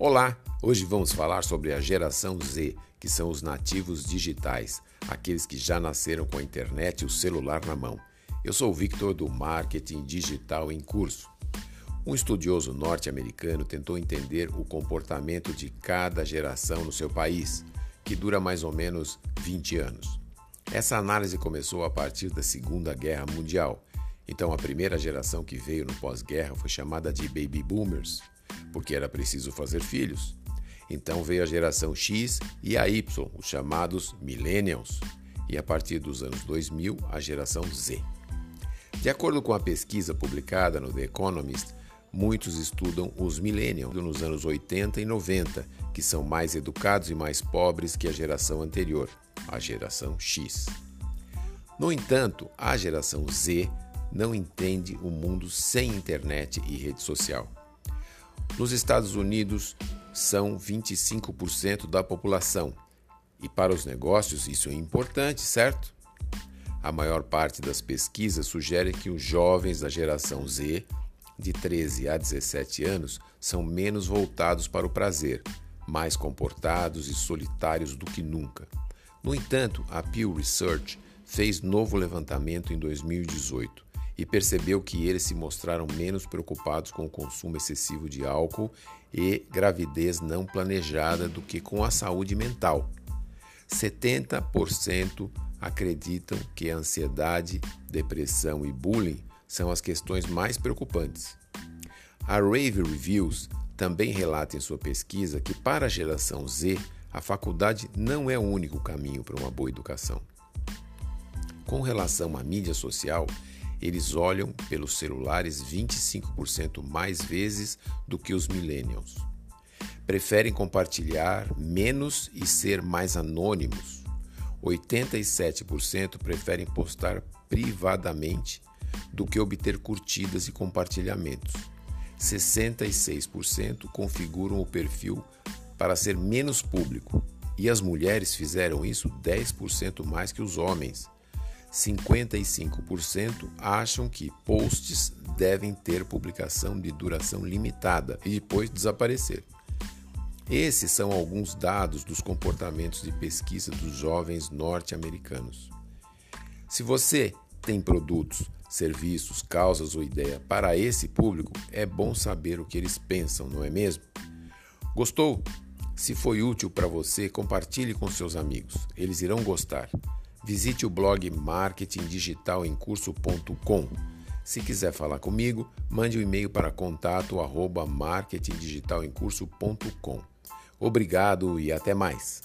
Olá! Hoje vamos falar sobre a geração Z, que são os nativos digitais, aqueles que já nasceram com a internet e o celular na mão. Eu sou o Victor do Marketing Digital em Curso. Um estudioso norte-americano tentou entender o comportamento de cada geração no seu país, que dura mais ou menos 20 anos. Essa análise começou a partir da Segunda Guerra Mundial. Então, a primeira geração que veio no pós-guerra foi chamada de Baby Boomers porque era preciso fazer filhos. Então veio a geração X e a Y, os chamados Millennials, e a partir dos anos 2000, a geração Z. De acordo com a pesquisa publicada no The Economist, muitos estudam os Millennials nos anos 80 e 90, que são mais educados e mais pobres que a geração anterior, a geração X. No entanto, a geração Z não entende o mundo sem internet e rede social. Nos Estados Unidos, são 25% da população. E para os negócios, isso é importante, certo? A maior parte das pesquisas sugere que os jovens da geração Z, de 13 a 17 anos, são menos voltados para o prazer, mais comportados e solitários do que nunca. No entanto, a Pew Research fez novo levantamento em 2018 e percebeu que eles se mostraram menos preocupados com o consumo excessivo de álcool e gravidez não planejada do que com a saúde mental. 70% acreditam que a ansiedade, depressão e bullying são as questões mais preocupantes. A Rave Reviews também relata em sua pesquisa que, para a geração Z, a faculdade não é o único caminho para uma boa educação. Com relação à mídia social, eles olham pelos celulares 25% mais vezes do que os millennials. Preferem compartilhar menos e ser mais anônimos. 87% preferem postar privadamente do que obter curtidas e compartilhamentos. 66% configuram o perfil para ser menos público, e as mulheres fizeram isso 10% mais que os homens 55% acham que posts devem ter publicação de duração limitada e depois desaparecer. Esses são alguns dados dos comportamentos de pesquisa dos jovens norte-americanos. Se você tem produtos, serviços, causas ou ideia para esse público, é bom saber o que eles pensam, não é mesmo? Gostou? Se foi útil para você, compartilhe com seus amigos. Eles irão gostar. Visite o blog marketingdigitalemcurso.com. Se quiser falar comigo, mande um e-mail para contato@marketingdigitalemcurso.com. Obrigado e até mais.